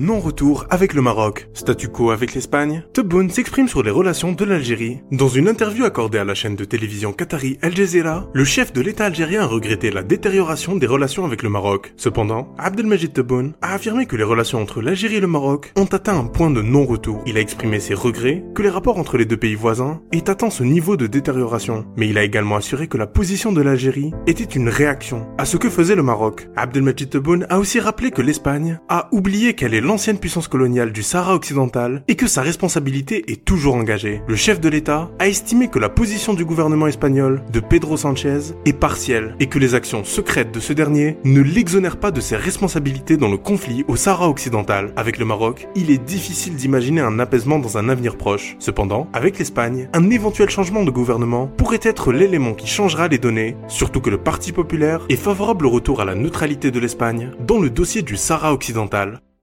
Non-retour avec le Maroc, statu quo avec l'Espagne, Tebboune s'exprime sur les relations de l'Algérie. Dans une interview accordée à la chaîne de télévision qatari Al Jazeera, le chef de l'État algérien a regretté la détérioration des relations avec le Maroc. Cependant, Abdelmajid Tebboune a affirmé que les relations entre l'Algérie et le Maroc ont atteint un point de non-retour. Il a exprimé ses regrets que les rapports entre les deux pays voisins aient atteint ce niveau de détérioration, mais il a également assuré que la position de l'Algérie était une réaction à ce que faisait le Maroc. Abdelmajid Tebboune a aussi rappelé que l'Espagne a oublié qu'elle est l'ancienne puissance coloniale du Sahara occidental et que sa responsabilité est toujours engagée. Le chef de l'État a estimé que la position du gouvernement espagnol de Pedro Sanchez est partielle et que les actions secrètes de ce dernier ne l'exonèrent pas de ses responsabilités dans le conflit au Sahara occidental. Avec le Maroc, il est difficile d'imaginer un apaisement dans un avenir proche. Cependant, avec l'Espagne, un éventuel changement de gouvernement pourrait être l'élément qui changera les données, surtout que le Parti populaire est favorable au retour à la neutralité de l'Espagne dans le dossier du Sahara occidental.